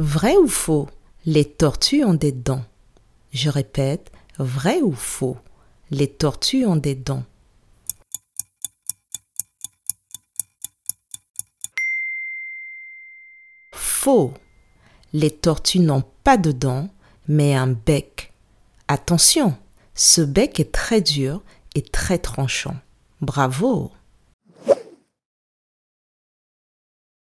Vrai ou faux? Les tortues ont des dents. Je répète, vrai ou faux? Les tortues ont des dents. Faux. Les tortues n'ont pas de dents, mais un bec. Attention, ce bec est très dur et très tranchant. Bravo